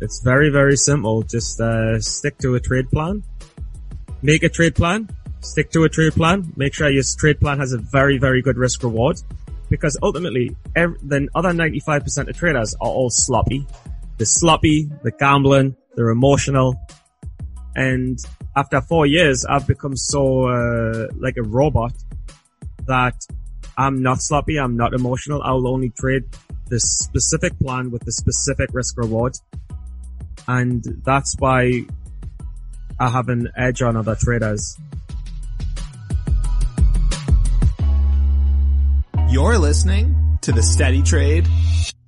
It's very, very simple. Just uh, stick to a trade plan. Make a trade plan. Stick to a trade plan. Make sure your trade plan has a very, very good risk reward. Because ultimately, every, the other 95% of traders are all sloppy. They're sloppy, they're gambling, they're emotional. And after four years, I've become so, uh, like a robot that I'm not sloppy, I'm not emotional. I'll only trade the specific plan with the specific risk reward. And that's why I have an edge on other traders. You're listening to the Steady Trade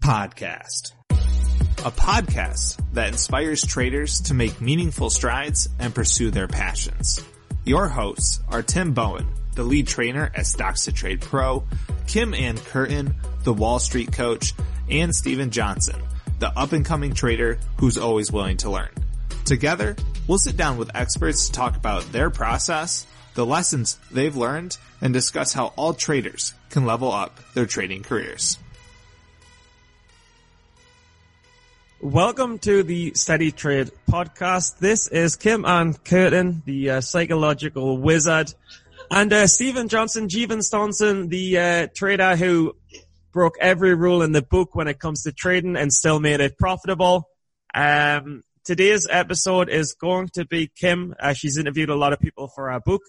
Podcast, a podcast that inspires traders to make meaningful strides and pursue their passions. Your hosts are Tim Bohen, the lead trainer at Stocks to Trade Pro, Kim Ann Curtin, the Wall Street coach, and Steven Johnson, the up and coming trader who's always willing to learn. Together, we'll sit down with experts to talk about their process, the lessons they've learned, and discuss how all traders can level up their trading careers. Welcome to the Steady Trade podcast. This is Kim Ann Curtin, the uh, psychological wizard, and uh, Steven Johnson, Jeevan Staunton, the uh, trader who broke every rule in the book when it comes to trading and still made it profitable. Um, today's episode is going to be Kim. Uh, she's interviewed a lot of people for our book,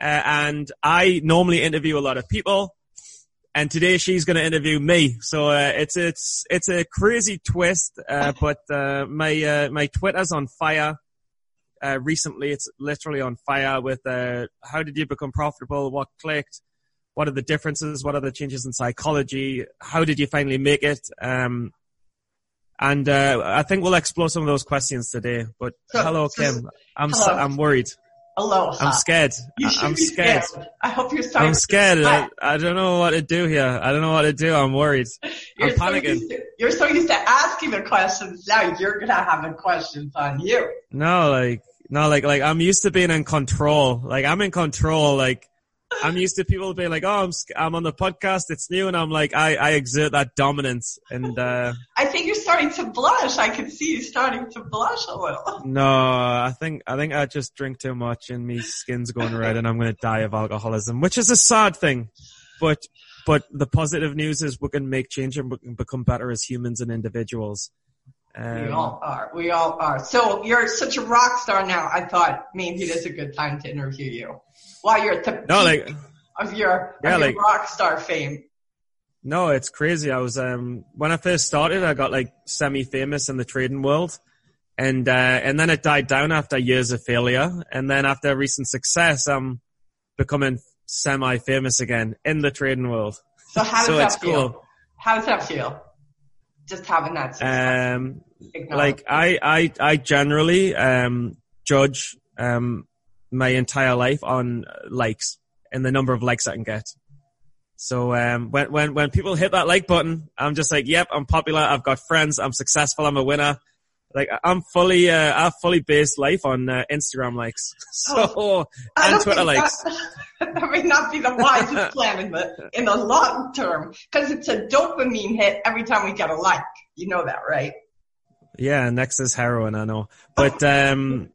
uh, and I normally interview a lot of people. And today she's going to interview me, so uh, it's it's it's a crazy twist. Uh, but uh, my uh, my Twitter's on fire. recently, it's literally on fire with how did you become profitable? What clicked? What are the differences? What are the changes in psychology? How did you finally make it? Um, and uh, I think we'll explore some of those questions today. But so, hello, Kim. I'm hello. I'm worried. Hello. I'm scared. I'm be scared. scared. I hope you're starting. I'm scared. I, I, don't know what to do here. I don't know what to do. I'm worried. You're I'm panicking. So to, you're so used to asking the questions. Now you're gonna have the questions on you. No, like no, like like I'm used to being in control. Like I'm in control. Like I'm used to people being like, "Oh, I'm I'm on the podcast. It's new," and I'm like, I I exert that dominance, and uh, I think you're starting to blush. I can see you starting to blush a little. No, I think I think I just drink too much, and my skin's going red, and I'm going to die of alcoholism, which is a sad thing, but but the positive news is we can make change and we can become better as humans and individuals. Um, we all are. We all are. So you're such a rock star now. I thought maybe it is a good time to interview you while you're at the no, like, of your, yeah, of your like, rock star fame. No, it's crazy. I was um when I first started, I got like semi famous in the trading world, and uh, and then it died down after years of failure, and then after recent success, I'm becoming semi famous again in the trading world. So how does so that feel? Cool. How does that feel? Just having that. Um, like I I I generally um judge um my entire life on likes and the number of likes I can get. So um, when when when people hit that like button, I'm just like, yep, I'm popular. I've got friends. I'm successful. I'm a winner. Like I'm fully, uh, I've fully based life on uh, Instagram likes, so oh, and Twitter likes. That, that may not be the wisest plan in the in the long term because it's a dopamine hit every time we get a like. You know that, right? Yeah, next is heroin. I know, but um,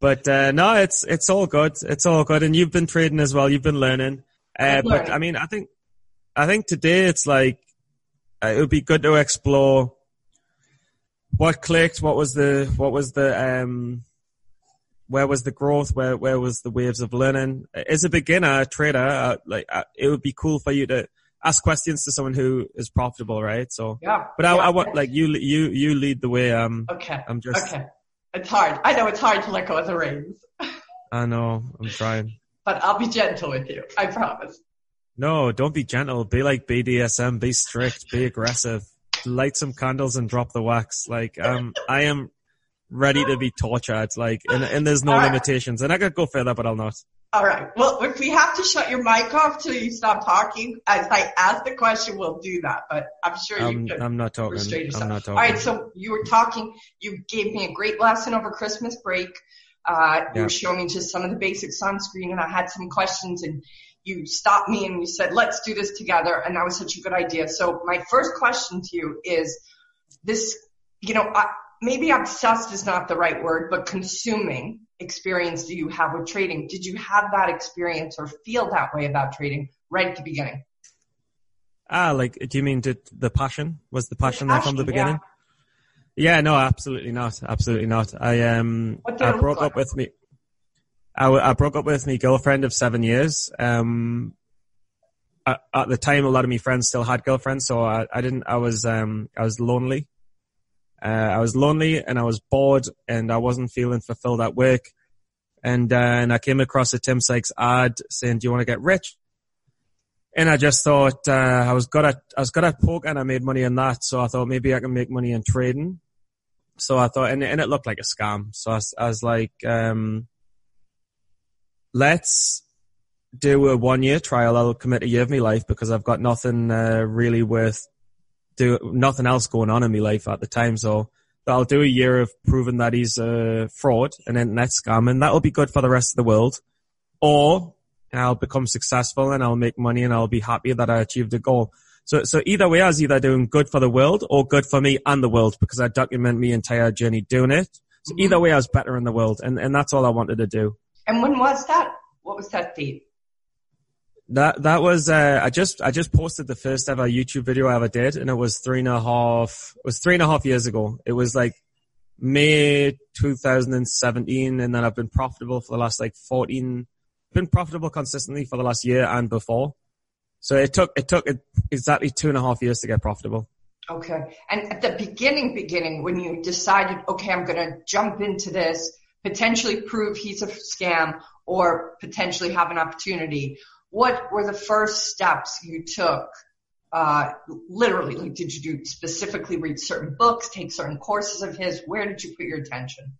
but uh, no, it's it's all good. It's all good, and you've been trading as well. You've been learning. Uh, but I mean, I think I think today it's like uh, it would be good to explore what clicked, what was the what was the um, where was the growth, where where was the waves of learning. As a beginner a trader, uh, like uh, it would be cool for you to ask questions to someone who is profitable, right? So yeah. But I, yeah. I want like you you you lead the way. Um, okay. I'm just okay. It's hard. I know it's hard to let go of the reins. I know. I'm trying. But I'll be gentle with you. I promise. No, don't be gentle. Be like BDSM. Be strict. Be aggressive. Light some candles and drop the wax. Like, um, I am ready to be tortured. Like, and, and there's no right. limitations. And I could go further, but I'll not. All right. Well, if we have to shut your mic off till you stop talking, as I ask the question, we'll do that. But I'm sure you can. I'm not talking. I'm not talking. All right. So you were talking. You gave me a great lesson over Christmas break. Uh, you were showing me just some of the basics sunscreen, and I had some questions, and you stopped me and you said, "Let's do this together," and that was such a good idea. So my first question to you is this: you know, I, maybe obsessed is not the right word, but consuming experience do you have with trading? Did you have that experience or feel that way about trading right at the beginning? Ah, like, do you mean did the passion? Was the passion, The there from the beginning? Yeah. no, absolutely not. Absolutely not. I, um, What did it I broke like? up with me. I, I broke up with my girlfriend of seven years. Um, at, at the time, a lot of my friends still had girlfriends, so I, I didn't, I was, um, I was lonely. Uh, I was lonely and I was bored and I wasn't feeling fulfilled at work. And, uh, and I came across a Tim Sykes ad saying, do you want to get rich? And I just thought, uh, I was good at, I was good at poker and I made money in that. So I thought maybe I can make money in trading. So I thought, and, and it looked like a scam. So I, I was like, um, let's do a one year trial. I'll commit a year of my life because I've got nothing, uh, really worth do nothing else going on in my life at the time. So I'll do a year of proving that he's a fraud, an internet scam, and that'll be good for the rest of the world. Or I'll become successful and I'll make money and I'll be happy that I achieved a goal. So, so either way, I was either doing good for the world or good for me and the world because I document my entire journey doing it. So mm-hmm. either way, I was better in the world, and and that's all I wanted to do. And when was that? What was that date? That that was uh, I just I just posted the first ever YouTube video I ever did, and it was three and a half it was three and a half years ago. It was like May 2017, and then I've been profitable for the last like 14. Been profitable consistently for the last year and before. So it took it took exactly two and a half years to get profitable. Okay. And at the beginning, beginning, when you decided, okay, I'm going to jump into this, potentially prove he's a scam or potentially have an opportunity, what were the first steps you took? Uh, literally, like, did you do specifically read certain books, take certain courses of his? Where did you put your attention?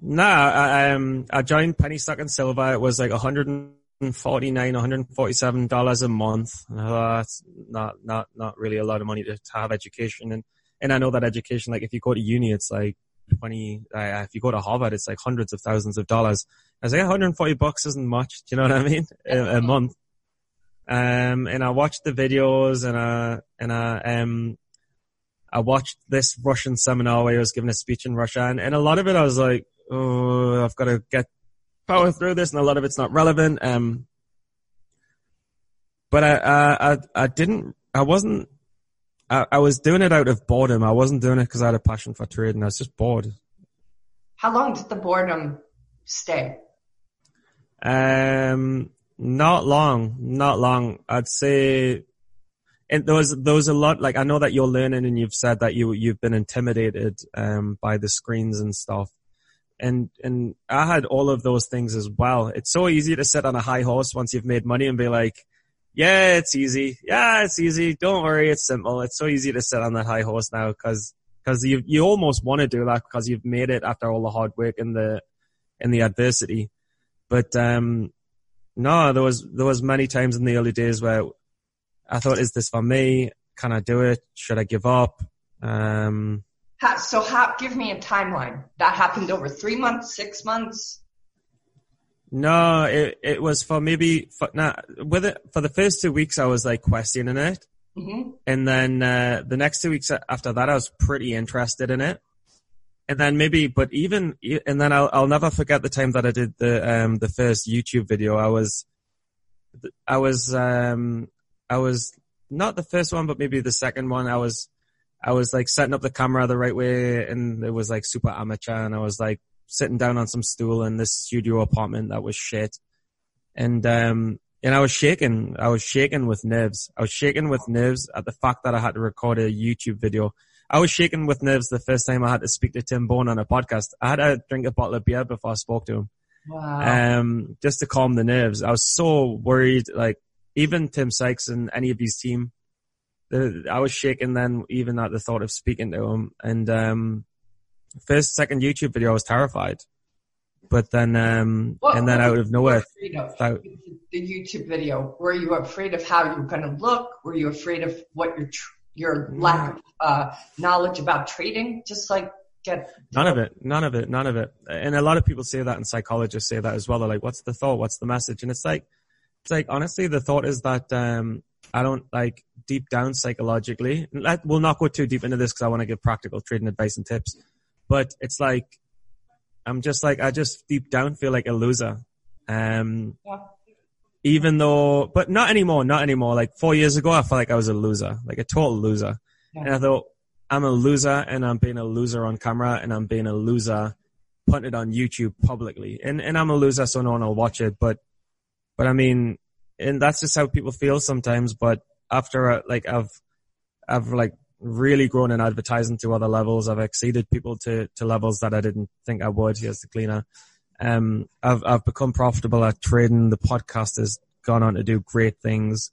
Nah, I, um, I joined Penny Stocking Silver. It was like 149, 147 dollars a month. Thought, that's not, not, not really a lot of money to, to have education. And, and I know that education, like if you go to uni, it's like 20, uh, if you go to Harvard, it's like hundreds of thousands of dollars. I was like, 140 bucks isn't much. Do you know what I mean? A, a month. Um, and I watched the videos and I, and I, um, I watched this Russian seminar where he was giving a speech in Russia and, and a lot of it I was like, oh, I've got to get power through this and a lot of it's not relevant. Um, but I, I, I, I didn't, I wasn't, I, I was doing it out of boredom. I wasn't doing it because I had a passion for trading. I was just bored. How long did the boredom stay? Um, not long, not long. I'd say, and there was there was a lot. Like I know that you're learning, and you've said that you you've been intimidated um by the screens and stuff. And and I had all of those things as well. It's so easy to sit on a high horse once you've made money and be like, yeah, it's easy. Yeah, it's easy. Don't worry, it's simple. It's so easy to sit on that high horse now because because you you almost want to do that because you've made it after all the hard work and the and the adversity. But um, no, there was there was many times in the early days where I thought, "Is this for me? Can I do it? Should I give up?" Um, so give me a timeline. That happened over three months, six months? No, it it was for maybe for, nah, with it for the first two weeks I was like questioning it, hmm and then uh, the next two weeks after that I was pretty interested in it. And then maybe, but even, and then I'll, I'll never forget the time that I did the, um, the first YouTube video. I was, I was, um, I was not the first one, but maybe the second one. I was, I was like setting up the camera the right way and it was like super amateur and I was like sitting down on some stool in this studio apartment that was shit. And, um, and I was shaking. I was shaking with nerves. I was shaking with nerves at the fact that I had to record a YouTube video. I was shaking with nerves the first time I had to speak to Tim Bohen on a podcast. I had to drink a bottle of beer before I spoke to him Wow. um, just to calm the nerves. I was so worried, like even Tim Sykes and any of his team, I was shaking then even at the thought of speaking to him. And, um, first, second YouTube video, I was terrified. But then, um, What- and then out of nowhere, of? that- the YouTube video. Were you afraid of how you were going to look? Were you afraid of what your your lack of uh, knowledge about trading? Just like get None of it. None of it. None of it. And a lot of people say that and psychologists say that as well. They're like, what's the thought? What's the message? And it's like, it's like, honestly, the thought is that, um, I don't like deep down psychologically, let, we'll not go too deep into this because I want to give practical trading advice and tips. But it's like, I'm just like, I just deep down feel like a loser. Um, Yeah. even though, but not anymore, not anymore. Like four years ago, I felt like I was a loser, like a total loser. Yeah. And I thought, I'm a loser and I'm being a loser on camera and I'm being a loser it on YouTube publicly. And, and I'm a loser, so no one will watch it. But, but I mean, and that's just how people feel sometimes. But after, uh, like, I've, I've like really grown in advertising to other levels. I've exceeded people to, to levels that I didn't think I would. Here's the cleaner. Um, I've, I've become profitable at trading. The podcast has gone on to do great things.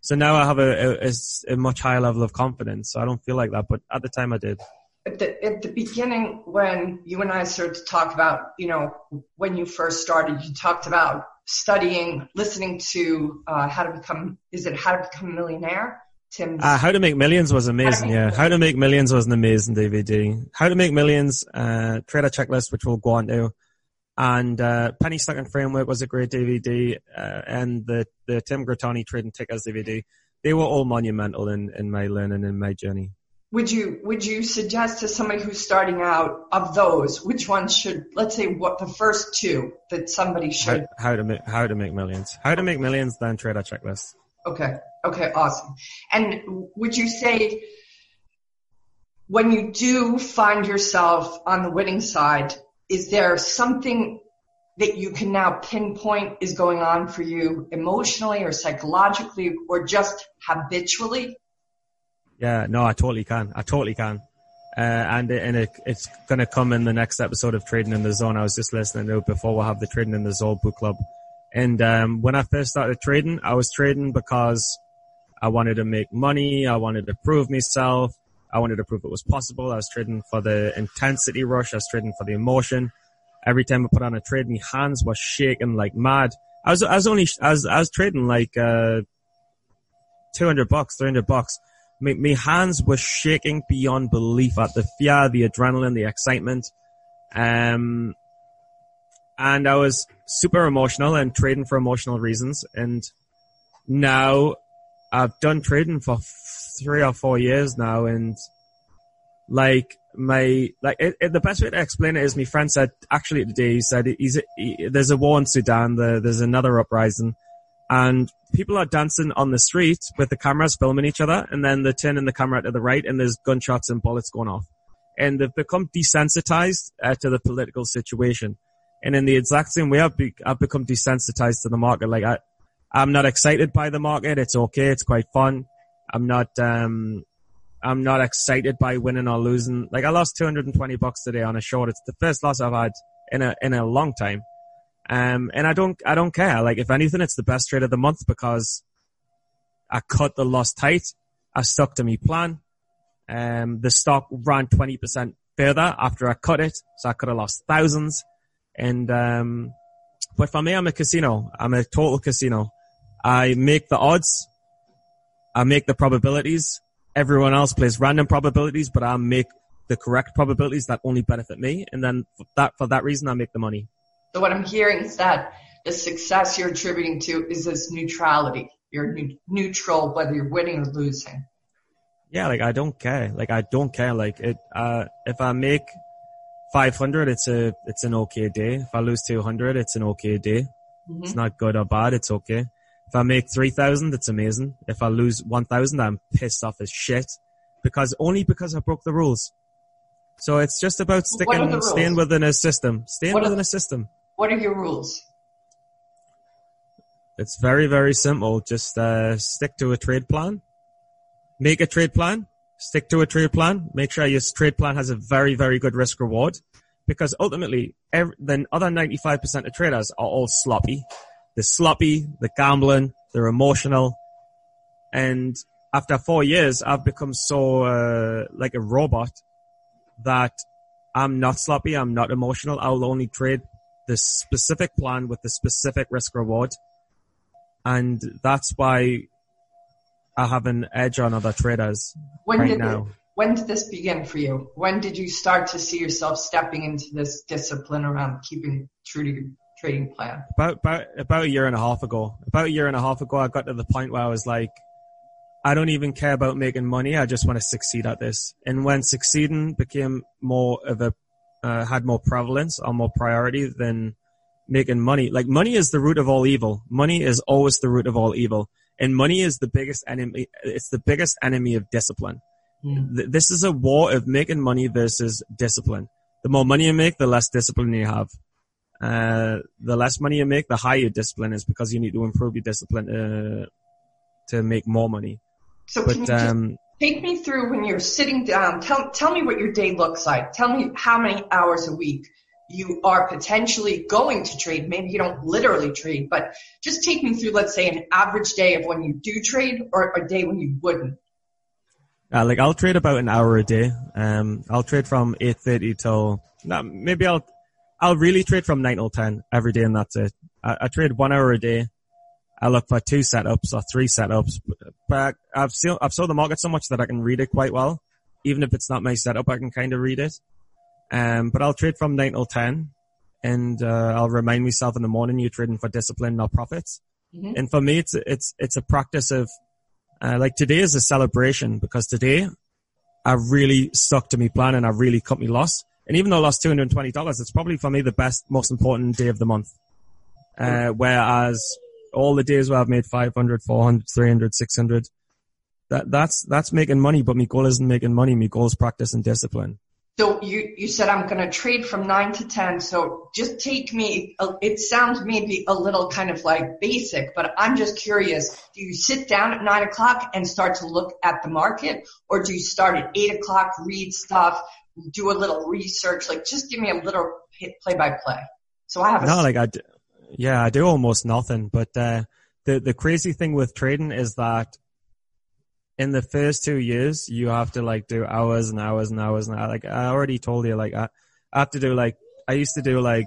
So now I have a, a, a much higher level of confidence. So I don't feel like that, but at the time I did. At the, at the beginning, when you and I started to talk about, you know, when you first started, you talked about studying, listening to uh, how to become, is it how to become a millionaire? Uh, How to Make Millions was amazing. Make Yeah. How to Make Millions was an amazing DVD. How to Make Millions, uh, Trader Checklist, which we'll go on to. And, uh, Penny Stocking Framework was a great DVD, uh, and the, the Tim Grittani Trading Tickers DVD. They were all monumental in, in my learning and my journey. would you would you suggest to somebody who's starting out of those, which ones should, let's say, what the first two that somebody should? how to make, how to make millions. How to make millions, then Trader Checklist. Okay, okay, awesome. And would you say when you do find yourself on the winning side, is there something that you can now pinpoint is going on for you emotionally or psychologically or just habitually? Yeah, no, I totally can. I totally can. Uh, and it, and it, it's going to come in the next episode of Trading in the Zone. I was just listening to it before we'll have the Trading in the Zone book club. And um, when I first started trading, I was trading because I wanted to make money. I wanted to prove myself. I wanted to prove it was possible. I was trading for the intensity rush. I was trading for the emotion. Every time I put on a trade, my hands were shaking like mad. I was, I was only, I was, I was trading like, uh, 200 bucks, 300 bucks. My, my hands were shaking beyond belief at the fear, the adrenaline, the excitement. Um, and I was super emotional and trading for emotional reasons. And now I've done trading for three or four years now. And like my, like it, it, the best way to explain it is my friend said, actually today he said he's, he, there's a war in Sudan. The, there's another uprising and people are dancing on the street with the cameras filming each other and then they're turning the camera to the right and there's gunshots and bullets going off. And they've become desensitized uh, to the political situation. And in the exact same way, I've, be- I've become desensitized to the market. Like I, I'm not excited by the market. It's okay. It's quite fun. I'm not, um, I'm not excited by winning or losing. Like I lost 220 bucks today on a short. It's the first loss I've had in a, in a long time. Um, and I don't, I don't care. Like if anything, it's the best trade of the month because I cut the loss tight. I stuck to my plan. Um, the stock ran 20% further after I cut it. So I could have lost thousands. And, um, but for me, I'm a casino. I'm a total casino. I make the odds. I make the probabilities. Everyone else plays random probabilities, but I make the correct probabilities that only benefit me. And then for that, for that reason, I make the money. So what I'm hearing is that the success you're attributing to is this neutrality. You're ne- neutral whether you're winning or losing. Yeah, like I don't care. Like I don't care. Like it. Uh, if I make 500, it's a it's an okay day. If I lose 200, it's an okay day. Mhm. It's not good or bad. It's okay. If I make 3,000, it's amazing. If I lose 1,000, I'm pissed off as shit because only because I broke the rules. So it's just about sticking, staying within a system, staying What are- within a system. What are your rules? It's very, very simple. Just uh, stick to a trade plan. Make a trade plan. Stick to a trade plan. Make sure your trade plan has a very, very good risk reward. Because ultimately, every, the other 95% of traders are all sloppy. They're sloppy, they're gambling, they're emotional. And after four years, I've become so uh, like a robot that I'm not sloppy, I'm not emotional. I'll only trade the specific plan with the specific risk reward and that's why I have an edge on other traders When right did now. when did this begin for you? When did you start to see yourself stepping into this discipline around keeping true to your trading plan? About about about a year and a half ago. About a year and a half ago, I got to the point where I was like, I don't even care about making money. I just want to succeed at this. And when succeeding became more of a uh, had more prevalence or more priority than making money. Like money is the root of all evil. Money is always the root of all evil. And money is the biggest enemy. It's the biggest enemy of discipline. Mm. This is a war of making money versus discipline. The more money you make, the less discipline you have. Uh, the less money you make, the higher your discipline is because you need to improve your discipline uh, to make more money. So but, can you um, just take me through when you're sitting down? Tell tell me what your day looks like. Tell me how many hours a week you are potentially going to trade. Maybe you don't literally trade, but just take me through, let's say, an average day of when you do trade or a day when you wouldn't. Uh, like I'll trade about an hour a day. Um, I'll trade from eight thirty till no, maybe I'll I'll really trade from nine till ten every day, and that's it. I, I trade one hour a day. I look for two setups or three setups, but I've seen I've saw the market so much that I can read it quite well. Even if it's not my setup, I can kind of read it. Um, but I'll trade from nine till ten, and uh, I'll remind myself in the morning you're trading for discipline, not profits. Mm-hmm. And for me, it's it's it's a practice of uh, like today is a celebration because today I really stuck to my plan and I really cut me loss. And even though I lost two hundred and twenty dollars, it's probably for me the best, most important day of the month. Uh, whereas all the days where I've made 500, 400, 300, 600, that, that's, that's making money, but my goal isn't making money. My goal is practice and discipline. So you, you said I'm going to trade from nine to 10. So just take me, it sounds maybe a little kind of like basic, but I'm just curious. Do you sit down at nine o'clock and start to look at the market or do you start at eight o'clock, read stuff, do a little research? Like just give me a little play by play. So I have a. No, like I, do, yeah, I do almost nothing, but, uh, the, the crazy thing with trading is that in the first two years, you have to like do hours and hours and hours and hours. like I already told you, like I, I have to do like I used to do like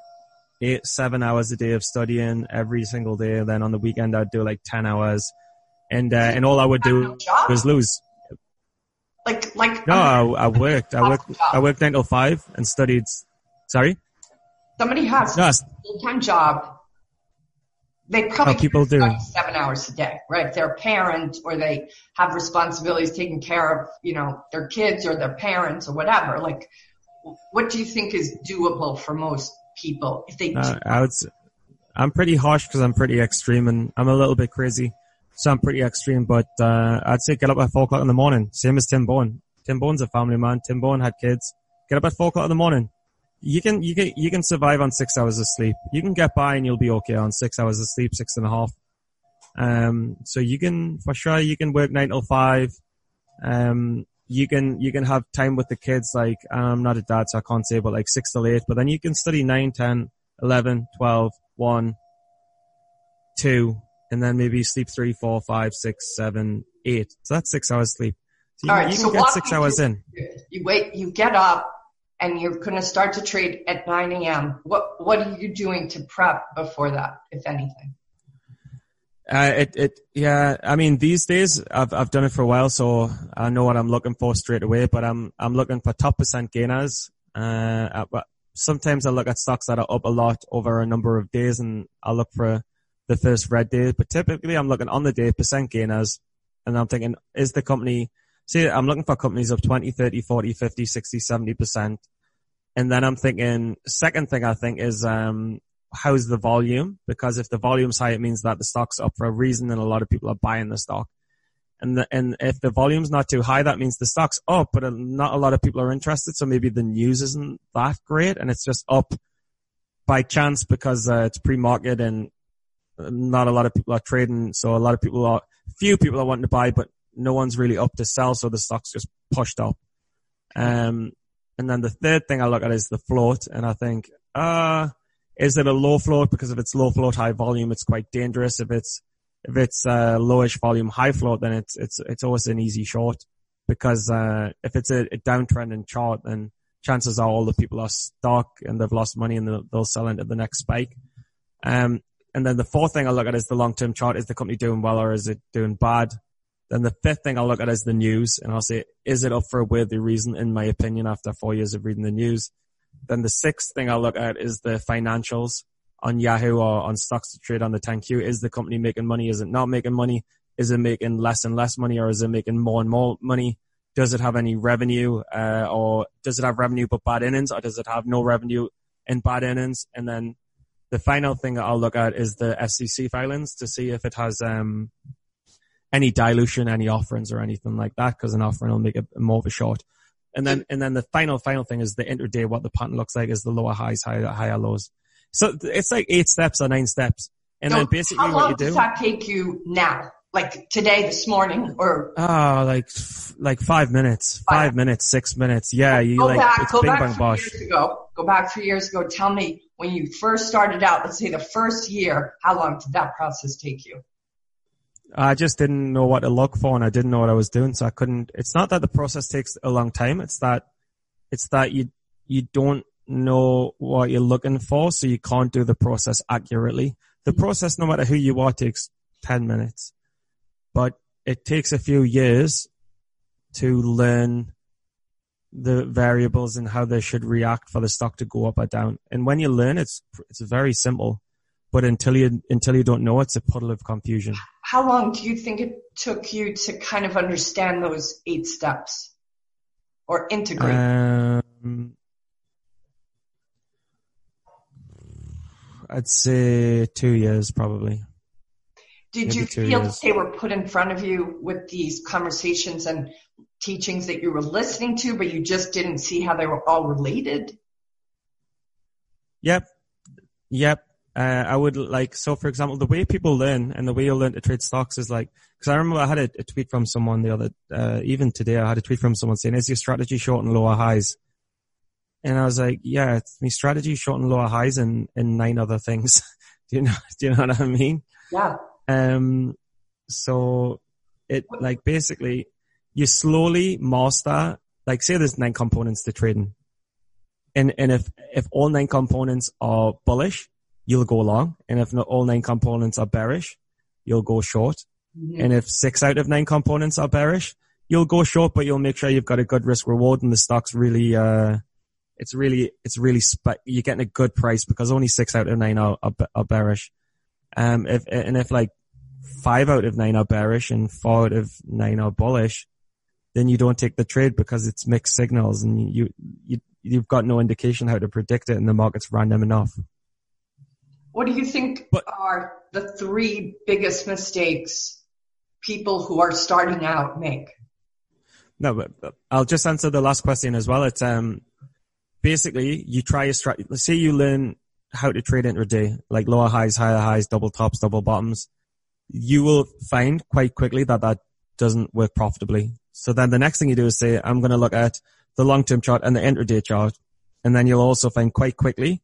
eight, seven hours a day of studying every single day. And then on the weekend, I'd do like ten hours, and uh, and all I would do was lose. Like like no, I, I worked. I worked. I worked nine till five and studied. Sorry. Somebody has no, a full time job they probably How people do seven hours a day, right? If they're a parent or they have responsibilities taking care of, you know, their kids or their parents or whatever. Like, what do you think is doable for most people if they? Uh, I would. I'm pretty harsh because I'm pretty extreme and I'm a little bit crazy, so I'm pretty extreme. But uh, I'd say get up at four o'clock in the morning, same as Tim Bohen. Tim Bohen's a family man. Tim Bohen had kids. Get up at four o'clock in the morning you can you can you can survive on six hours of sleep. You can get by and you'll be okay on six hours of sleep, six and a half. Um, so you can for sure you can work nine till five. Um, you can you can have time with the kids. Like I'm not a dad, so I can't say, but like six till eight. But then you can study nine, ten, eleven, twelve, one, two, and then maybe sleep three, four, five, six, seven, eight. So that's six hours sleep. So you, All right, you can so get six hours in. You wait. You get up and you're going to start to trade at 9 a.m. What what are you doing to prep before that, if anything? Uh, it it yeah. I mean, these days I've I've done it for a while, so I know what I'm looking for straight away. But I'm I'm looking for top percent gainers. Uh, but sometimes I look at stocks that are up a lot over a number of days, and I look for the first red day. But typically, I'm looking on the day percent gainers, and I'm thinking, is the company See, I'm looking for companies of 20, 30, 40, 50, 60, 70%. And then I'm thinking, second thing I think is, um, how's the volume? Because if the volume's high, it means that the stock's up for a reason and a lot of people are buying the stock. And the, and if the volume's not too high, that means the stock's up, but not a lot of people are interested. So maybe the news isn't that great and it's just up by chance because uh, it's pre-market and not a lot of people are trading. So a lot of people are, few people are wanting to buy, but no one's really up to sell, so the stock's just pushed up. Um, and then the third thing I look at is the float, and I think, uh, is it a low float? Because if it's low float, high volume, it's quite dangerous. If it's if it's uh, lowish volume, high float, then it's it's it's always an easy short. Because uh, if it's a, a downtrending chart, then chances are all the people are stuck and they've lost money and they'll, they'll sell into the next spike. Um, and then the fourth thing I look at is the long-term chart. Is the company doing well or is it doing bad? Then the fifth thing I'll look at is the news and I'll say, is it up for a worthy reason in my opinion after four years of reading the news? Then the sixth thing I'll look at is the financials on Yahoo or on stocks to trade on the 10Q. Is the company making money? Is it not making money? Is it making less and less money or is it making more and more money? does it have any revenue, uh, or does it have revenue but bad earnings, or does it have no revenue and bad earnings? And then the final thing that I'll look at is the SEC filings to see if it has um, any dilution, any offerings, or anything like that. Because an offering will make it more of a short. And then, and then the final, final thing is the intraday. What the pattern looks like is the lower highs, higher, higher lows. So it's like eight steps or nine steps. And so then basically what you do. How long does that take you now? Like today, this morning, or? Oh, like, like five minutes, five, five minutes, six minutes. Yeah, you go like, back, go bing back bang three bosh. years ago. Go back three years ago. Tell me when you first started out, let's say the first year, how long did that process take you? I just didn't know what to look for and I didn't know what I was doing. So I couldn't, it's not that the process takes a long time. It's that, it's that you, you don't know what you're looking for. So you can't do the process accurately. The hmm. process, no matter who you are, takes 10 minutes, but it takes a few years to learn the variables and how they should react for the stock to go up or down. And when you learn, it's, it's very simple. But until you, until you don't know, it's a puddle of confusion. How long do you think it took you to kind of understand those eight steps or integrate? Um, I'd say two years probably. Did maybe you feel years. they were put in front of you with these conversations and teachings that you were listening to, but you just didn't see how they were all related? Yep. Yep. Uh, I would like, so for example, the way people learn and the way you learn to trade stocks is like, cause I remember I had a, a tweet from someone the other, uh, even today I had a tweet from someone saying, is your strategy short and lower highs? And I was like, yeah, it's my strategy short and lower highs and, and nine other things. do you know, do you know what I mean? Yeah. Um, so it like basically you slowly master, like say there's nine components to trading. And, and if, if all nine components are bullish, you'll go long. And if not all nine components are bearish, you'll go short. Mhm. And if six out of nine components are bearish, you'll go short, but you'll make sure you've got a good risk reward and the stock's really, uh, it's really, it's really, spe- you're getting a good price because only six out of nine are, are, are bearish. Um, if, and if like five out of nine are bearish and four out of nine are bullish, then you don't take the trade because it's mixed signals and you, you, you've got no indication how to predict it and the market's random enough. What do you think But- are the three biggest mistakes people who are starting out make? No, but, but I'll just answer the last question as well. It's um basically you try a strat. Let's say you learn how to trade intraday, like lower highs, higher highs, double tops, double bottoms. You will find quite quickly that that doesn't work profitably. So then the next thing you do is say, I'm going to look at the long-term chart and the intraday chart, and then you'll also find quite quickly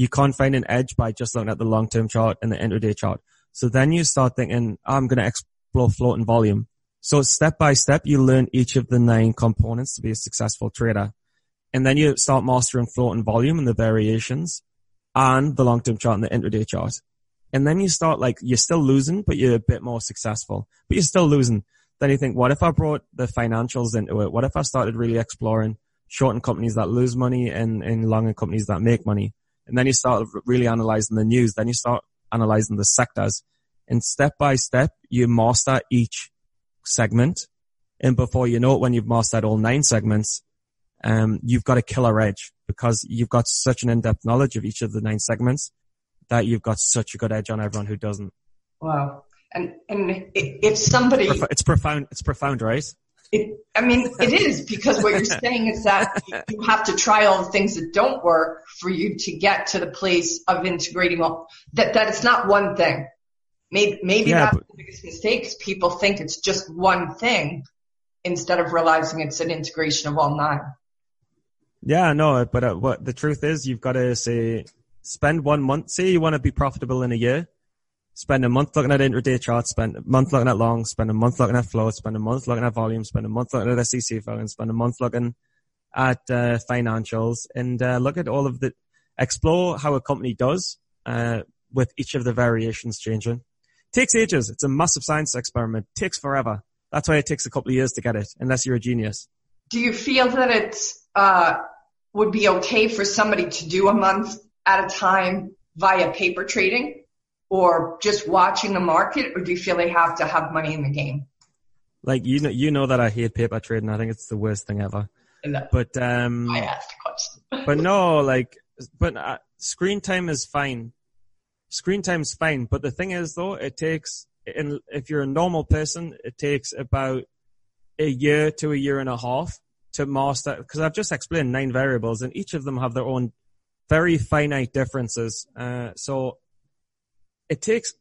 you can't find an edge by just looking at the long-term chart and the intraday chart. So then you start thinking, I'm going to explore float and volume. So step by step, you learn each of the nine components to be a successful trader. And then you start mastering float and volume and the variations and the long-term chart and the intraday chart. And then you start like, you're still losing, but you're a bit more successful, but you're still losing. Then you think, what if I brought the financials into it? What if I started really exploring shorting companies that lose money and, and longing companies that make money? And then you start really analyzing the news. Then you start analyzing the sectors and step by step, you master each segment. And before you know it, when you've mastered all nine segments, um, you've got a killer edge because you've got such an in-depth knowledge of each of the nine segments that you've got such a good edge on everyone who doesn't. Wow. And, and if somebody, It's profound. It's profound, right? It, I mean, it is because what you're saying is that you have to try all the things that don't work for you to get to the place of integrating all, that, that it's not one thing. Maybe, maybe Yeah, that's but- the biggest mistake is people think it's just one thing instead of realizing it's an integration of all nine. Yeah, no, but uh, what the truth is, you've got to say, spend one month. Say you want to be profitable in a year. Spend a month looking at intraday charts, spend a month looking at long, spend a month looking at float, spend a month looking at volume, spend a month looking at SEC filing, spend a month looking at uh, financials, and uh, look at all of the, explore how a company does uh, with each of the variations changing. Takes ages. It's a massive science experiment. Takes forever. That's why it takes a couple of years to get it, unless you're a genius. Do you feel that it uh, would be okay for somebody to do a month at a time via paper trading or just watching the market or do you feel they have to have money in the game? Like you know, you know that I hate paper trading. I think it's the worst thing ever. No. But um, I asked but no, like, but uh, screen time is fine. Screen time's fine, but the thing is though, it takes, in, if you're a normal person, it takes about a year to a year and a half to master, because I've just explained nine variables and each of them have their own very finite differences. Uh, so it takes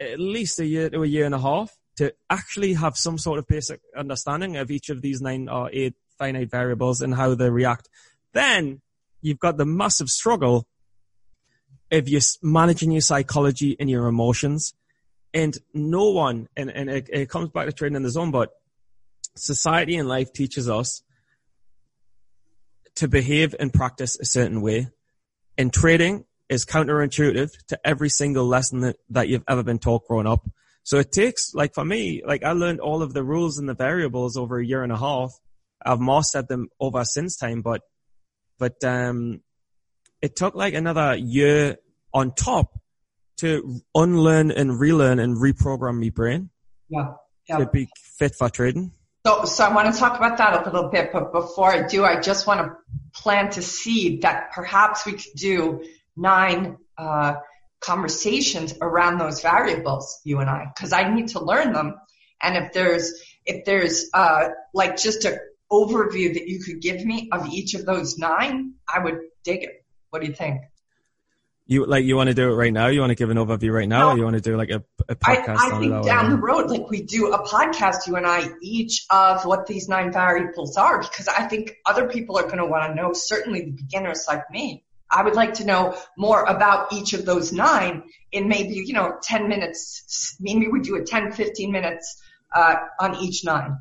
at least a year to a year and a half to actually have some sort of basic understanding of each of these nine or eight finite variables and how they react. Then you've got the massive struggle if you're managing your psychology and your emotions. And no one, and, and it, it comes back to trading in the zone, but society and life teaches us to behave and practice a certain way. And trading is counterintuitive to every single lesson that, that you've ever been taught growing up. So it takes, like for me, like I learned all of the rules and the variables over a year and a half. I've mastered them over since time, but, but, um, it took like another year on top to unlearn and relearn and reprogram my brain Yeah. yeah. to be fit for trading. So, so I want to talk about that a little bit, but before I do, I just want to plant a seed that perhaps we could do nine uh, conversations around those variables, you and I, because I need to learn them. And if there's if there's uh, like just a overview that you could give me of each of those nine, I would dig it. What do you think? You like you want to do it right now? You want to give an overview right now, No. or you want to do like a podcast I on think down the road, like we do a podcast, you and I, each of what these nine variables are, because I think other people are going to want to know, certainly the beginners like me. I would like to know more about each of those nine in maybe, you know, 10 minutes. Maybe we do a 10, 15 minutes, uh, on each nine.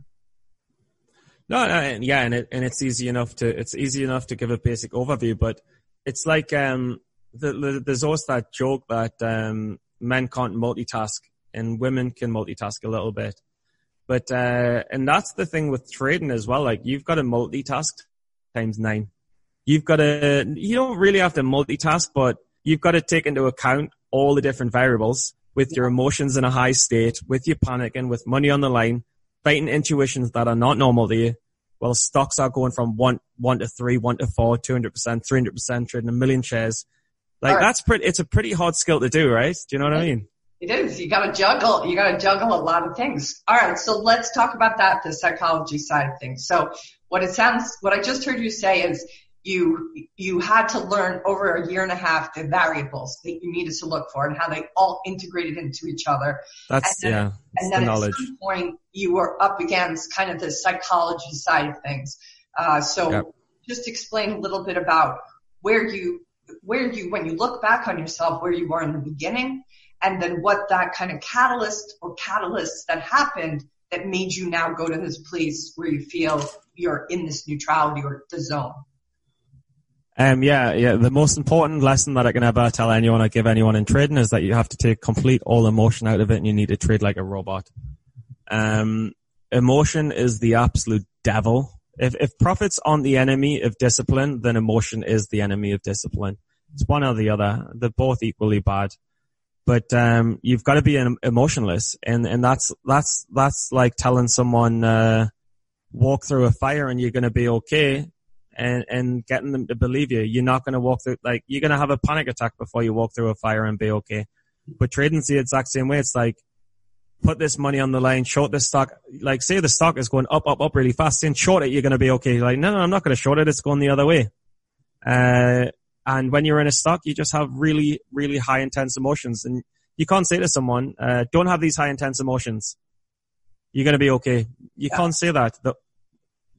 No, no, yeah, and it and it's easy enough to it's easy enough to give a basic overview, but it's like um the, the, there's always that joke that um men can't multitask and women can multitask a little bit, but uh and that's the thing with trading as well. Like you've got to multitask times nine. You've got to you don't really have to multitask, but you've got to take into account all the different variables with your emotions in a high state, with your panicking, with money on the line, fighting intuitions that are not normal to you. Well, stocks are going from one, one to three, one to four, 200%, 300%, trading a million shares. Like Right. that's pretty, it's a pretty hard skill to do, right? Do you know what I mean? It is. You gotta juggle, you gotta juggle a lot of things. All right. So let's talk about that, the psychology side of things. So what it sounds, what I just heard you say is you, you had to learn over a year and a half the variables that you needed to look for and how they all integrated into each other. That's, And then- yeah, And the then knowledge. at some point you were up against kind of the psychology side of things. Uh, so Yep. just explain a little bit about where you, where you, when you look back on yourself, where you were in the beginning and then what that kind of catalyst or catalysts that happened that made you now go to this place where you feel you're in this neutrality or the zone. Um, yeah, yeah. The most important lesson that I can ever tell anyone or give anyone in trading is that you have to take complete all emotion out of it and you need to trade like a robot. Um, emotion is the absolute devil. If, if profits aren't the enemy of discipline, then emotion is the enemy of discipline. It's one or the other. They're both equally bad. But, um, you've got to be em- emotionless and, and that's, that's, that's like telling someone, uh, walk through a fire and you're going to be okay and and getting them to believe you. You're not going to walk through like you're going to have a panic attack before you walk through a fire and be okay. But trading's the exact same way. It's like put this money on the line, short this stock. Like say the stock is going up, up, up really fast. Saying short it, you're going to be okay. Like no, no, I'm not going to short it. It's going the other way. Uh, and when you're in a stock, you just have really, really high intense emotions, and you can't say to someone, uh, "Don't have these high intense emotions." You're going to be okay. You Yeah. can't say that. The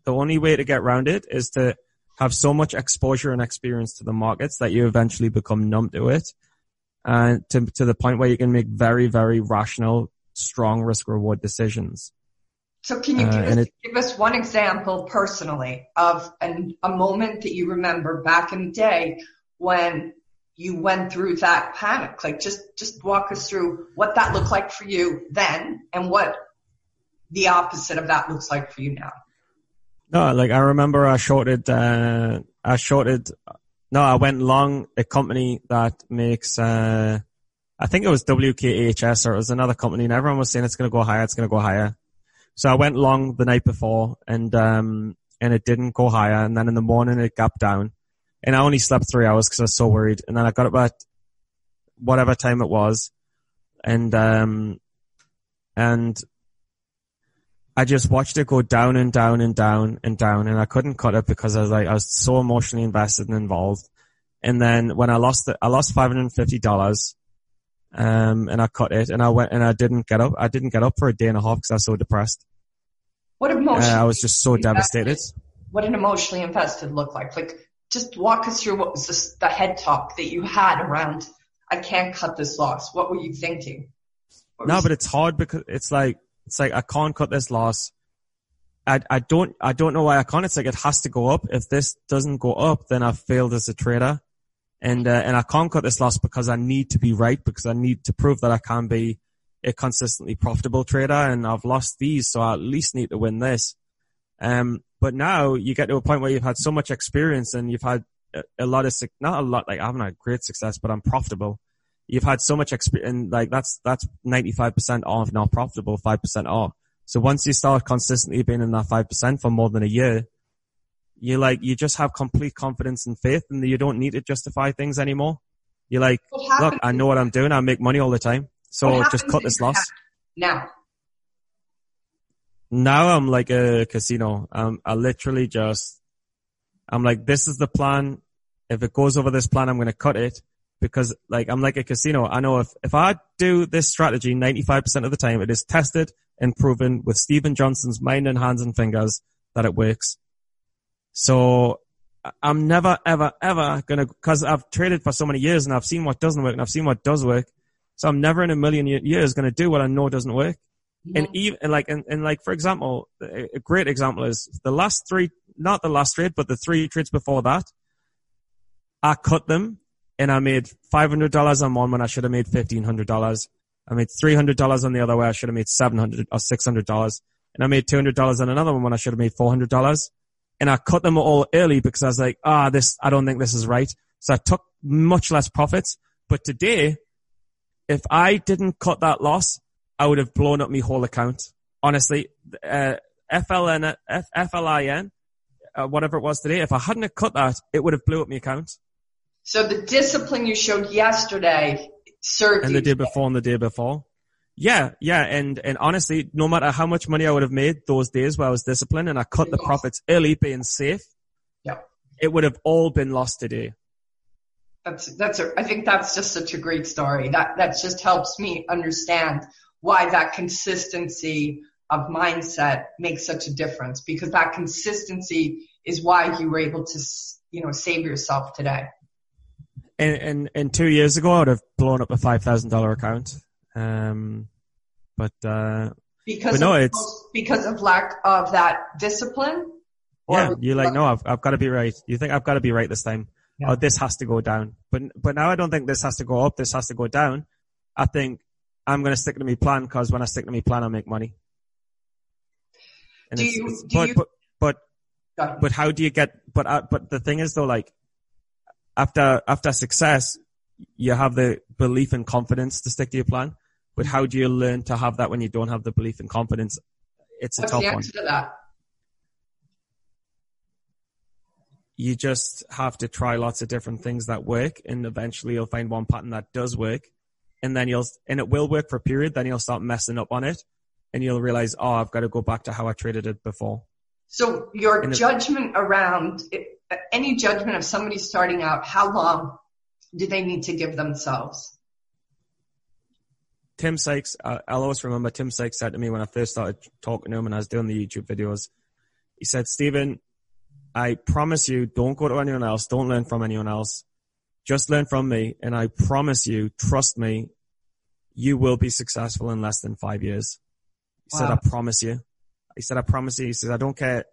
the only way to get around it is to have so much exposure and experience to the markets that you eventually become numb to it and to, to the point where you can make very, very rational, strong risk reward decisions. So can you Uh, give, and us, it- give us one example personally of an, a moment that you remember back in the day when you went through that panic? Like just, just walk us through what that looked like for you then and what the opposite of that looks like for you now. No, like I remember I shorted, uh, I shorted, no, I went long a company that makes, uh, I think it was WKHS or it was another company and everyone was saying it's going to go higher, it's going to go higher. So I went long the night before and, um, and it didn't go higher. And then in the morning it gapped down and I only slept three hours because I was so worried. And then I got up at whatever time it was and, um, and I just watched it go down and down and down and down and I couldn't cut it because I was like, I was so emotionally invested and involved. And then when I lost it, I lost $550 um, and I cut it, and I went and I didn't get up. I didn't get up for a day and a half because I was so depressed. What emotion? Uh, I was just so devastated. What an emotionally invested look like? Like, just walk us through what was this, the head talk that you had around. I can't cut this loss. What were you thinking? No, but it's hard because it's like it's like I can't cut this loss. I I don't I don't know why I can't. It's like it has to go up. If this doesn't go up, then I've failed as a trader and uh, and I can't cut this loss because I need to be right because I need to prove that I can be a consistently profitable trader and I've lost these so I at least need to win this. Um, but now you get to a point where you've had so much experience and you've had a, a lot of not a lot like I haven't had great success but I'm profitable. You've had so much experience and like that's that's 95% off not profitable 5% off. So once you start consistently being in that 5% for more than a year, you like you just have complete confidence and faith and you don't need to justify things anymore. You're like, look, I know what I'm doing. I make money all the time. So just cut this loss. Now. Now I'm like a casino. Um, I literally just, I'm like, this is the plan. If it goes over this plan, I'm going to cut it because like, I'm like a casino. I know if, if I do this strategy 95% of the time, it is tested and proven with Stephen Johnson's mind and hands and fingers that it works. So I'm never, ever, ever gonna, cause I've traded for so many years and I've seen what doesn't work and I've seen what does work. So I'm never in a million years gonna do what I know doesn't work. And even, and like, and, and like, for example, a great example is the last three, not the last trade, but the three trades before that, I cut them and I made $500 on one when I should have made $1,500. I made $300 on the other way. I should have made 700 or $600. And I made $200 on another one when I should have made $400 and I cut them all early because I was like, ah, this, I don't think this is right. So I took much less profits. But today, if I didn't cut that loss, I would have blown up my whole account. Honestly, uh, FLN, FLIN, uh, whatever it was today, if I hadn't cut that, it would have blew up my account. So the discipline you showed yesterday served and the day before and the day before. Yeah, yeah, and and honestly, no matter how much money I would have made those days where I was disciplined and I cut the profits early, being safe, yeah, it would have all been lost today. That's that's a, I think that's just such a great story. That that just helps me understand why that consistency of mindset makes such a difference because that consistency is why you were able to you know save yourself today. And and and two years ago, I would have blown up a five thousand dollar account. Um, but, uh, because but no, of, it's because of lack of that discipline. Yeah, you're like, no, I've, I've got to be right. You think I've got to be right this time. Yeah. Oh, this has to go down. But, but now I don't think this has to go up. This has to go down. I think I'm going to stick to my plan because when I stick to my plan, I make money. And do it's, you, it's, do but, you, but, but, but how do you get, but, uh, but the thing is though, like, after, after success, you have the belief and confidence to stick to your plan. But how do you learn to have that when you don't have the belief and confidence? It's a What's tough one. To that? You just have to try lots of different things that work, and eventually you'll find one pattern that does work, and then you'll and it will work for a period. Then you'll start messing up on it, and you'll realize, oh, I've got to go back to how I traded it before. So your and judgment around any judgment of somebody starting out, how long do they need to give themselves? Tim Sykes, uh, I'll always remember Tim Sykes said to me when I first started talking to him and I was doing the YouTube videos, he said, Stephen, I promise you, don't go to anyone else. Don't learn from anyone else. Just learn from me. And I promise you, trust me, you will be successful in less than five years. He wow. said, I promise you. He said, I promise you. He says, I don't care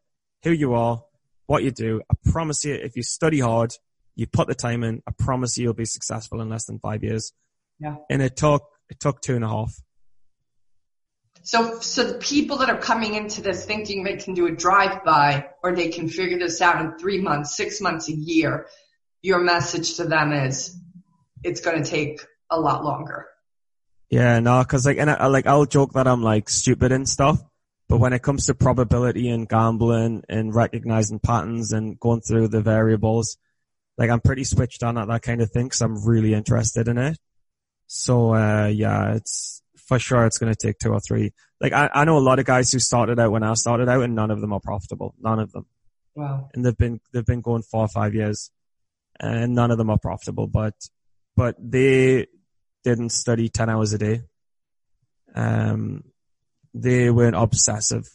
who you are, what you do. I promise you, if you study hard, you put the time in, I promise you, you'll be successful in less than five years. Yeah. And it took it took two and a half. So, so the people that are coming into this thinking they can do a drive-by or they can figure this out in three months, six months, a year, your message to them is it's going to take a lot longer. Yeah, no, cause like, and I, like, I'll joke that I'm like stupid and stuff, But when it comes to probability and gambling and recognizing patterns and going through the variables, like I'm pretty switched on at that kind of thing because I'm really interested in it. So, uh, yeah, it's for sure it's going to take two or three. Like I, I know a lot of guys who started out when I started out and none of them are profitable. None of them. Wow. And they've been, they've been going four or five years and none of them are profitable, but, but they didn't study 10 hours a day. Um, they weren't obsessive.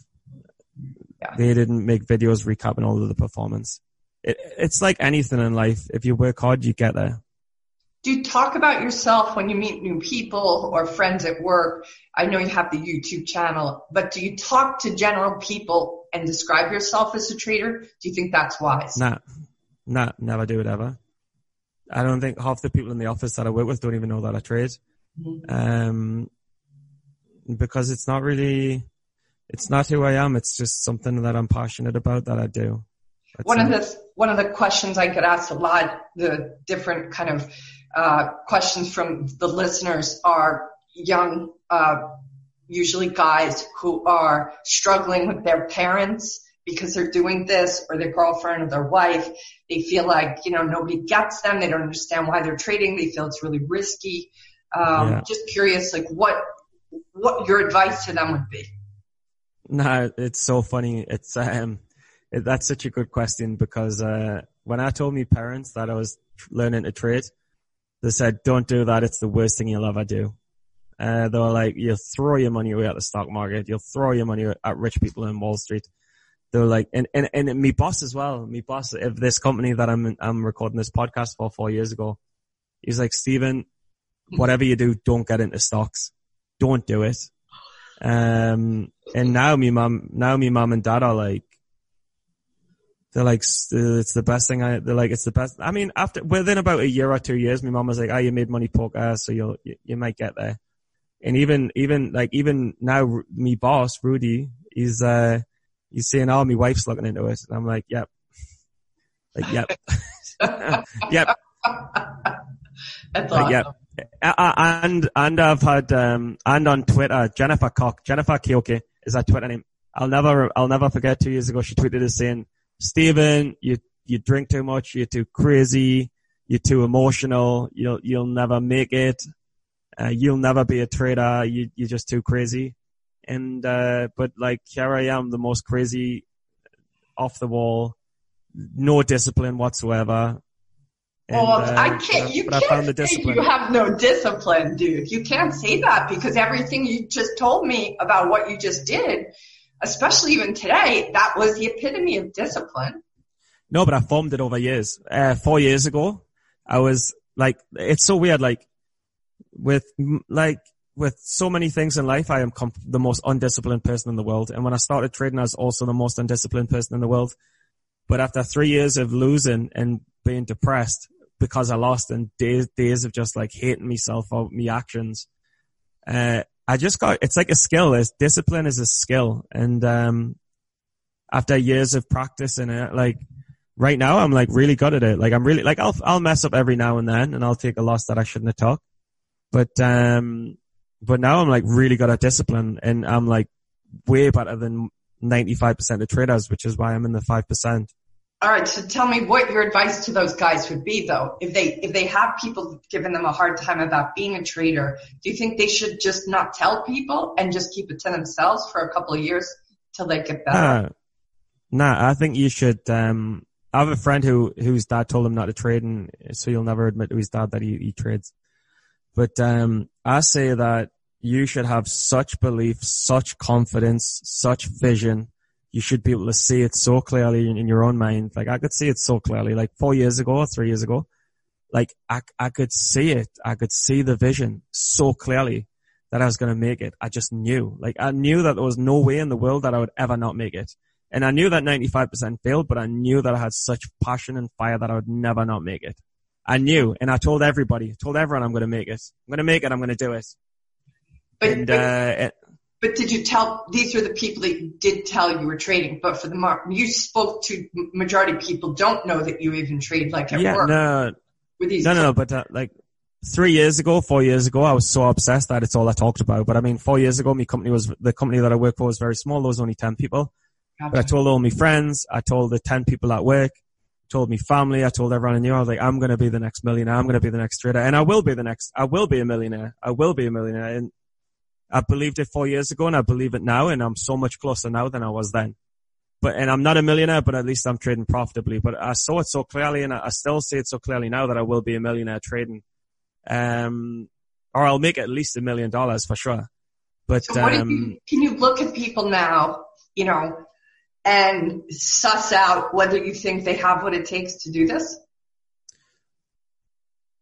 Yeah. They didn't make videos recapping all of the performance. It, it's like anything in life. If you work hard, you get there. Do you talk about yourself when you meet new people or friends at work? I know you have the YouTube channel, but do you talk to general people and describe yourself as a trader? Do you think that's wise? Nah, nah, never do it ever. I don't think half the people in the office that I work with don't even know that I trade. Mhm. Um, because it's not really, it's not who I am. It's just something that I'm passionate about that I do. That's One of the one of the questions I get asked a lot, the different kind of uh, questions from the listeners are young, uh, usually guys who are struggling with their parents because they're doing this or their girlfriend or their wife. They feel like you know nobody gets them. They don't understand why they're trading. They feel it's really risky. Um, Yeah. Just curious, like what what your advice to them would be. No, it's so funny. It's um, it, that's such a good question because uh, when I told my parents that I was learning to trade, they said, "Don't do that. It's the worst thing you'll ever do." Uh, they were like, "You'll throw your money away at the stock market. You'll throw your money at rich people in Wall Street." They were like, and and and me boss as well. Me boss of this company that I'm I'm recording this podcast for four years ago. He's like, Stephen, whatever you do, don't get into stocks. Don't do it. Um, and now me mom, now me mom and dad are like, they're like, it's the best thing I, they're like, it's the best. I mean, after, within about a year or two years, my mom was like, oh, you made money poker, so you'll, you, you might get there. And even, even, like, even now, me boss, Rudy, he's, uh, he's saying, oh, my wife's looking into it. And I'm like, yep. Like, yep. yep. That's Like, awesome. yep. And and I've had um and on Twitter Jennifer Cock Jennifer Kioke is her Twitter name. I'll never I'll never forget. Two years ago, she tweeted us saying, "Stephen, you you drink too much. You're too crazy. You're too emotional. You'll you'll never make it. Uh, you'll never be a trader. You you're just too crazy." And uh but like here I am, the most crazy, off the wall, no discipline whatsoever. And, Oh, uh, I can't. You but I found the can't say you have no discipline, dude. You can't say that because everything you just told me about what you just did, especially even today, that was the epitome of discipline. No, but I formed it over years. Uh, four years ago, I was like, it's so weird. Like with, like with so many things in life, I am comp- the most undisciplined person in the world. And when I started trading, I was also the most undisciplined person in the world. But after three years of losing and being depressed because I lost and days, days of just like hating myself or my actions, uh, I just got, it's like a skill. It's discipline is a skill. And, um, after years of practice in it, like right now I'm like really good at it. Like I'm really, like I'll, I'll mess up every now and then and I'll take a loss that I shouldn't have took. But, um, but now I'm like really good at discipline and I'm like way better than 95% of traders, which is why I'm in the 5%. All right, so tell me what your advice to those guys would be though. If they if they have people giving them a hard time about being a trader, do you think they should just not tell people and just keep it to themselves for a couple of years till they get better? Nah, I think you should, um, I have a friend who, whose dad told him not to trade and so he'll never admit to his dad that he, he trades. But, um, I say that you should have such belief, such confidence, such vision. You should be able to see it so clearly in, in your own mind. Like I could see it so clearly, like four years ago or three years ago. Like I, I could see it. I could see the vision so clearly that I was going to make it. I just knew, like I knew that there was no way in the world that I would ever not make it. And I knew that 95% failed, but I knew that I had such passion and fire that I would never not make it. I knew, and I told everybody, told everyone I'm going to make it. I'm going to make it. I'm going to do it. But, and, but, uh, it, but did you tell, these are the people that you did tell you were trading, but for the mar- you spoke to majority of people don't know that you even trade like at yeah, work no, these. no, no, no, but uh, like, three years ago, four years ago, I was so obsessed that it's all I talked about. But I mean, four years ago, my company was, the company that I work for was very small. There was only 10 people. But I told all my friends, I told the 10 people at work, told me family, I told everyone I knew, I was like, I'm going to be the next millionaire. I'm going to be the next trader and I will be the next, I will be a millionaire. I will be a millionaire. And I believed it four years ago and I believe it now and I'm so much closer now than I was then. But, and I'm not a millionaire, but at least I'm trading profitably. But I saw it so clearly and I still see it so clearly now that I will be a millionaire trading. Um, or I'll make at least a million dollars for sure. But, so um, you, can you look at people now, you know, and suss out whether you think they have what it takes to do this?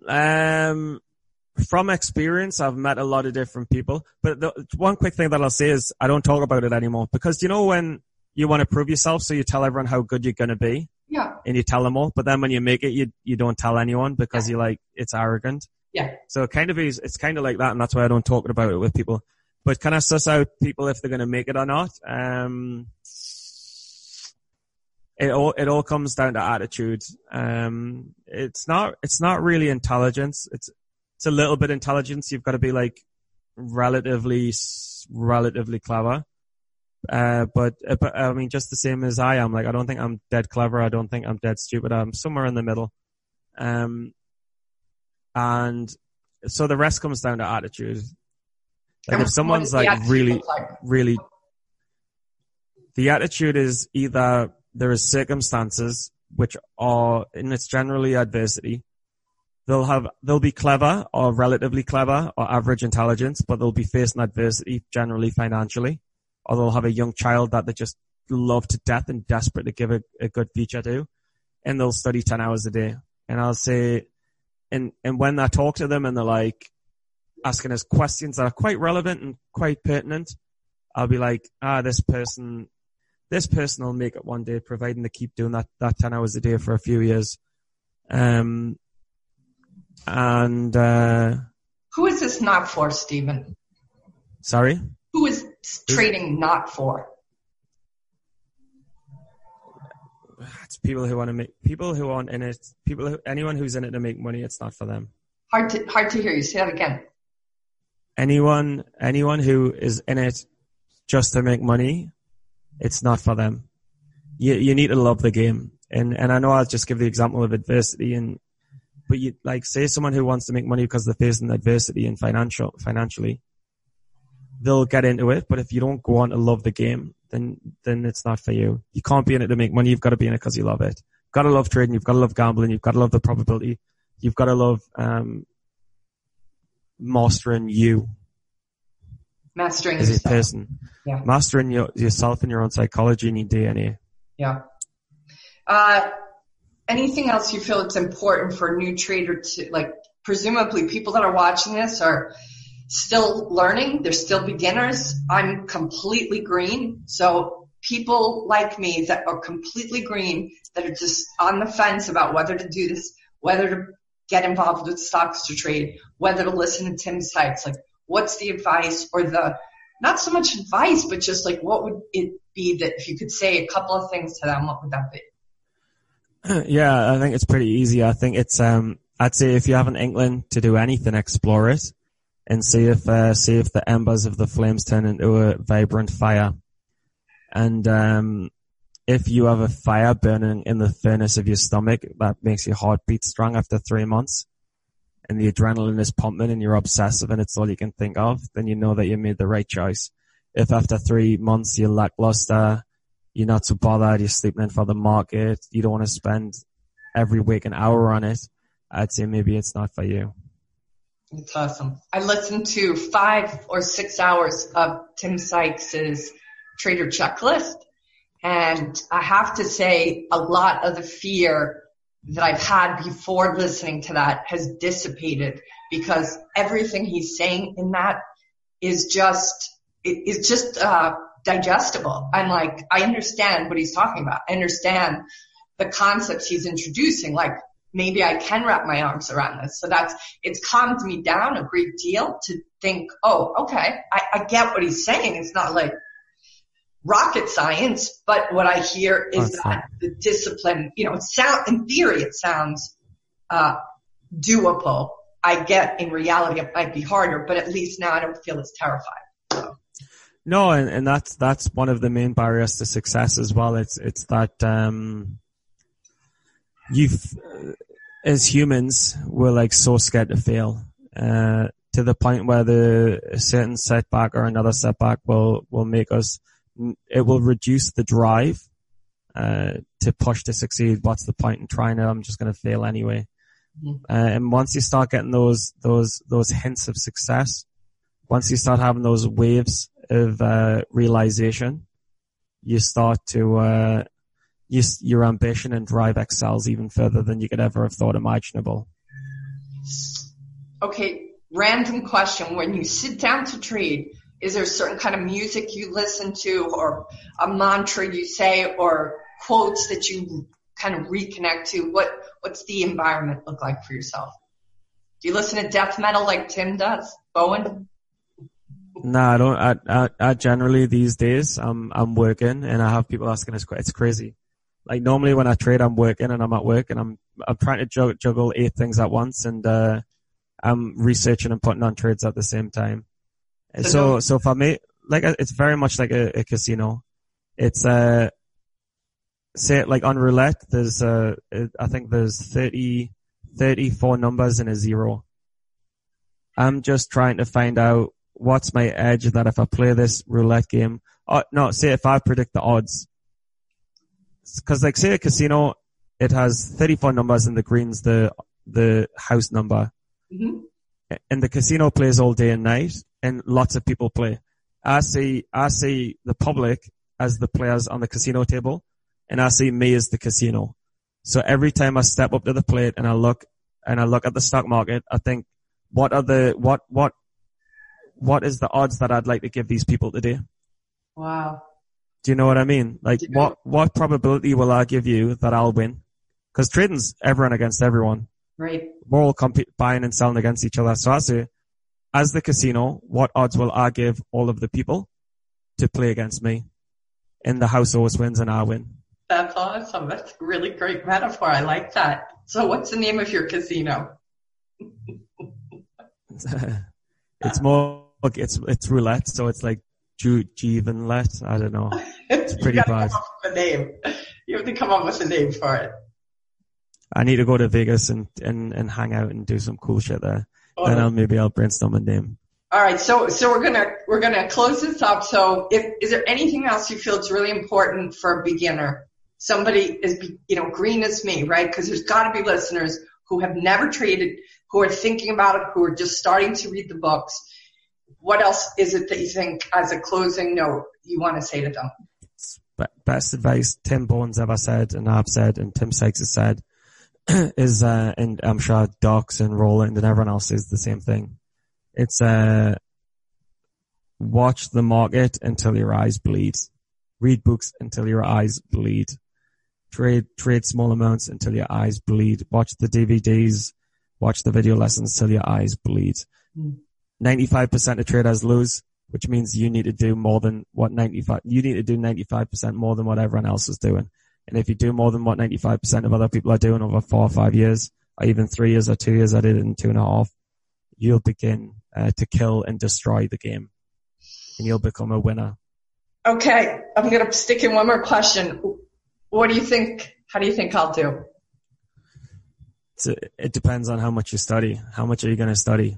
Um, from experience, I've met a lot of different people. But the one quick thing that I'll say is I don't talk about it anymore because you know when you want to prove yourself, so you tell everyone how good you're going to be. Yeah. And you tell them all, but then when you make it, you you don't tell anyone because yeah. you're like it's arrogant. Yeah. So it kind of is, it's kind of like that, and that's why I don't talk about it with people. But can I suss out people if they're going to make it or not? Um, it all it all comes down to attitude. Um, it's not it's not really intelligence. It's it's a little bit intelligence. You've got to be like relatively relatively clever. Uh, but, uh, but I mean, just the same as I am. Like, I don't think I'm dead clever. I don't think I'm dead stupid. I'm somewhere in the middle. Um, and so the rest comes down to attitude. Like, if someone's like really, like? really, the attitude is either there is circumstances which are, and it's generally adversity. They'll have, they'll be clever or relatively clever or average intelligence, but they'll be facing adversity generally financially. Or they'll have a young child that they just love to death and desperate to give a, a good future to. And they'll study 10 hours a day. And I'll say, and, and when I talk to them and they're like asking us questions that are quite relevant and quite pertinent, I'll be like, ah, this person this person will make it one day, providing they keep doing that, that 10 hours a day for a few years. Um, and, uh, who is this not for, Stephen? Sorry? Who is trading not for? It's people who want to make, people who aren't in it, people who, anyone who's in it to make money, it's not for them. Hard to, hard to hear you. Say that again. Anyone, anyone who is in it just to make money, it's not for them. You you need to love the game. And and I know I'll just give the example of adversity and but you like say someone who wants to make money because they're facing adversity and financial financially, they'll get into it. But if you don't go on to love the game, then then it's not for you. You can't be in it to make money. You've got to be in it because you love it. You've got to love trading. You've got to love gambling. You've got to love the probability. You've got to love um, mastering you Mastering as yourself. a person. Yeah. Mastering your, yourself and your own psychology and your DNA. Yeah. Uh, anything else you feel it's important for a new trader to, like, presumably people that are watching this are still learning. They're still beginners. I'm completely green. So people like me that are completely green, that are just on the fence about whether to do this, whether to get involved with stocks to trade, whether to listen to Tim Sykes, like what's the advice or the, not so much advice, but just like what would it be that if you could say a couple of things to them, what would that be? Yeah, I think it's pretty easy. I think it's, um, I'd say if you have an inkling to do anything, explore it and see if, uh, see if the embers of the flames turn into a vibrant fire. And, um, if you have a fire burning in the furnace of your stomach that makes your heart beat strong after three months, and the adrenaline is pumping and you're obsessive and it's all you can think of, then you know that you made the right choice. If after three months you're lackluster, you're not so bothered, you're sleeping in for the market, you don't want to spend every week an hour on it, I'd say maybe it's not for you. It's awesome. I listened to five or six hours of Tim Sykes's trader checklist. And I have to say a lot of the fear that I've had before listening to that has dissipated because everything he's saying in that is just, is just, uh, digestible. I'm like, I understand what he's talking about. I understand the concepts he's introducing. Like, maybe I can wrap my arms around this. So that's, it's calmed me down a great deal to think, oh, okay, I, I get what he's saying. It's not like, rocket science, but what I hear is That's that the discipline, you know, it sound, in theory, it sounds, uh, doable. I get in reality it might be harder, but at least now I don't feel as terrified. No, and, and that's that's one of the main barriers to success as well. It's it's that um, you've as humans we're like so scared to fail uh, to the point where the a certain setback or another setback will will make us it will reduce the drive uh, to push to succeed. What's the point in trying it? I'm just going to fail anyway. Mm-hmm. Uh, and once you start getting those those those hints of success, once you start having those waves of uh, realization, you start to uh, you, your ambition and drive excels even further than you could ever have thought imaginable. Okay, random question: When you sit down to trade, is there a certain kind of music you listen to, or a mantra you say, or quotes that you kind of reconnect to? What what's the environment look like for yourself? Do you listen to death metal like Tim does, Bohen? No, I don't. I, I, I generally these days I'm I'm working and I have people asking us. It's crazy. Like normally when I trade, I'm working and I'm at work and I'm I'm trying to juggle eight things at once and uh, I'm researching and putting on trades at the same time. So so, so for me, like it's very much like a, a casino. It's uh say like on roulette, there's uh, I think there's 30, 34 numbers and a zero. I'm just trying to find out what's my edge that if I play this roulette game, oh, no, say if I predict the odds, cause like say a casino, it has 34 numbers and the green's the, the house number. Mm-hmm. And the casino plays all day and night and lots of people play. I see, I see the public as the players on the casino table and I see me as the casino. So every time I step up to the plate and I look and I look at the stock market, I think, what are the, what, what, what is the odds that I'd like to give these people today? Wow. Do you know what I mean? Like what, what probability will I give you that I'll win? Cause trading's everyone against everyone. Right. We're all comp- buying and selling against each other. So I say, as the casino, what odds will I give all of the people to play against me? And the house always wins and I win. That's awesome. That's a really great metaphor. I like that. So what's the name of your casino? it's more, it's, it's roulette. So it's like Ju- Jeevanlet. I don't know. It's pretty bad. a name. You have to come up with a name for it. I need to go to Vegas and, and, and hang out and do some cool shit there. Oh. Then I'll, maybe I'll brainstorm a name. All right, so so we're gonna we're gonna close this up. So, if is there anything else you feel is really important for a beginner somebody is, you know, green as me, right? Because there's got to be listeners who have never traded, who are thinking about it, who are just starting to read the books what else is it that you think as a closing note you want to say to them? Best advice Tim Bohen's ever said, and I've said, and Tim Sykes has said, is, uh, and I'm sure Docs and Roland and everyone else is the same thing. It's, uh, watch the market until your eyes bleed. Read books until your eyes bleed. Trade, trade small amounts until your eyes bleed. Watch the DVDs. Watch the video lessons till your eyes bleed. Hmm. 95% of traders lose, which means you need to do more than what 95, you need to do 95% more than what everyone else is doing. And if you do more than what 95% of other people are doing over four or five years, or even three years or two years, I did it in two and a half, you'll begin uh, to kill and destroy the game and you'll become a winner. Okay. I'm going to stick in one more question. What do you think? How do you think I'll do? So it depends on how much you study. How much are you going to study?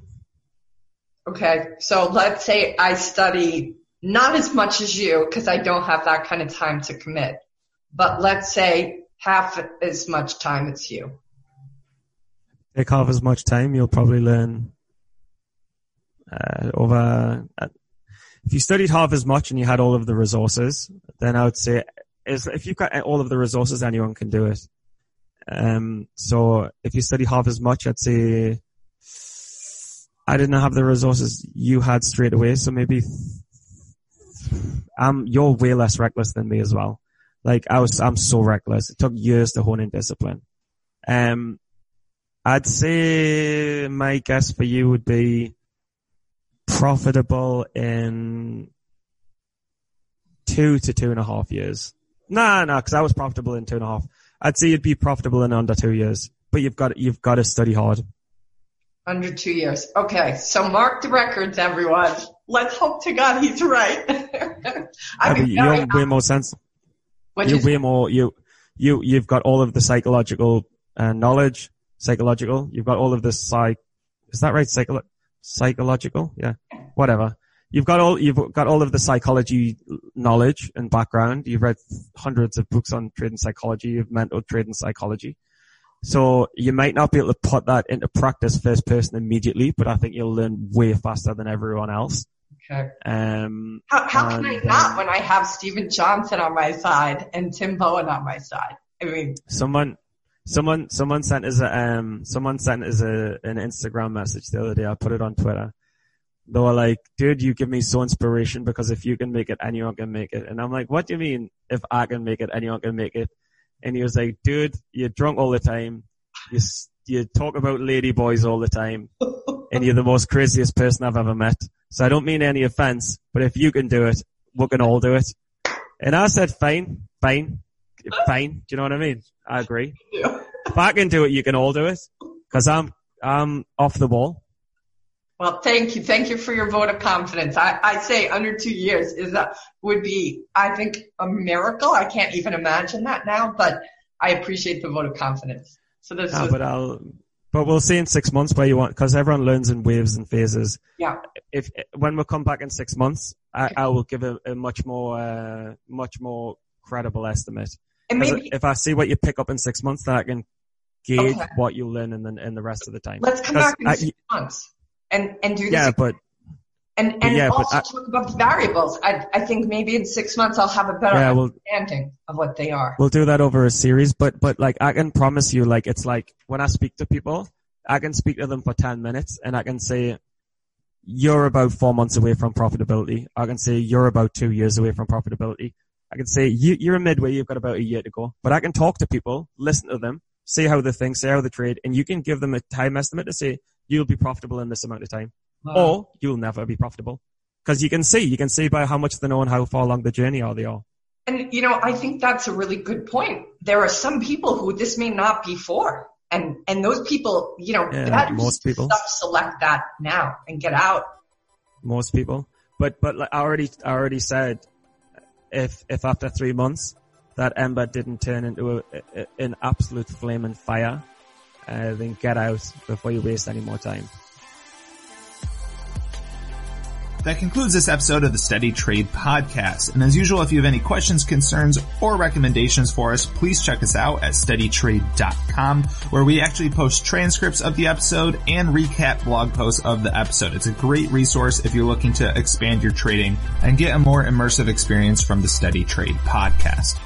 Okay. So let's say I study not as much as you because I don't have that kind of time to commit, but let's say half as much time as you. Take half as much time, you'll probably learn uh, over. Uh, if you studied half as much and you had all of the resources, then I would say is if you've got all of the resources, anyone can do it. Um, so if you study half as much, I'd say I didn't have the resources you had straight away. So maybe I'm, you're way less reckless than me as well. Like I was, I'm so reckless. It took years to hone in discipline. Um, I'd say my guess for you would be profitable in two to two and a half years. Nah, nah, because I was profitable in two and a half. I'd say you'd be profitable in under two years, but you've got you've got to study hard. Under two years. Okay. So mark the records, everyone. Let's hope to God he's right. I mean, you're way more sense. You're you way more, you, you, you've got all of the psychological uh, knowledge, psychological. You've got all of the psych, is that right? Psycho, psychological? Yeah. Whatever. You've got all, you've got all of the psychology knowledge and background. You've read hundreds of books on trading psychology. You've mentored trading psychology. So you might not be able to put that into practice first person immediately, but I think you'll learn way faster than everyone else. Okay. Um, how, how and, can I not um, when I have Steven Johnson on my side and Tim Bohen on my side? I mean, someone, someone, someone sent us a, um, someone sent us a, an Instagram message the other day. I put it on Twitter. They were like, dude, you give me so inspiration because if you can make it, anyone can make it. And I'm like, what do you mean if I can make it, anyone can make it? And he was like, dude, you're drunk all the time. You, you talk about lady boys all the time and you're the most craziest person I've ever met. So I don't mean any offense, but if you can do it, we can all do it. And I said, fine, fine, fine. Do you know what I mean? I agree. Yeah. If I can do it, you can all do it. Cause I'm, I'm off the wall. Well, thank you. Thank you for your vote of confidence. I, I say under two years is that would be, I think, a miracle. I can't even imagine that now, but I appreciate the vote of confidence. So this yeah, but I'll, but we'll see in six months where you want, cause everyone learns in waves and phases. Yeah. If, when we come back in six months, I, I will give a, a much more, uh, much more credible estimate. And maybe, if I see what you pick up in six months, then I can gauge okay. what you learn in the, in the rest of the time. Let's come back in I, six months and and do this. Yeah, but and and yeah, also I, talk about the variables. I I think maybe in six months I'll have a better yeah, we'll, understanding of what they are. We'll do that over a series, but but like I can promise you, like it's like when I speak to people, I can speak to them for ten minutes and I can say. You're about four months away from profitability. I can say you're about two years away from profitability. I can say you, you're a midway, you've got about a year to go. But I can talk to people, listen to them, see how they think, see how they trade, and you can give them a time estimate to say, you'll be profitable in this amount of time. Wow. Or you'll never be profitable. Because you can see, you can see by how much they know and how far along the journey are they are. And you know, I think that's a really good point. There are some people who this may not be for. And, and those people, you know, yeah, most people select that now and get out. Most people. But, but like I already, I already said, if, if after three months that ember didn't turn into a, a, an absolute flame and fire, uh, then get out before you waste any more time. That concludes this episode of the Steady Trade Podcast. And as usual, if you have any questions, concerns, or recommendations for us, please check us out at steadytrade.com where we actually post transcripts of the episode and recap blog posts of the episode. It's a great resource if you're looking to expand your trading and get a more immersive experience from the Steady Trade Podcast.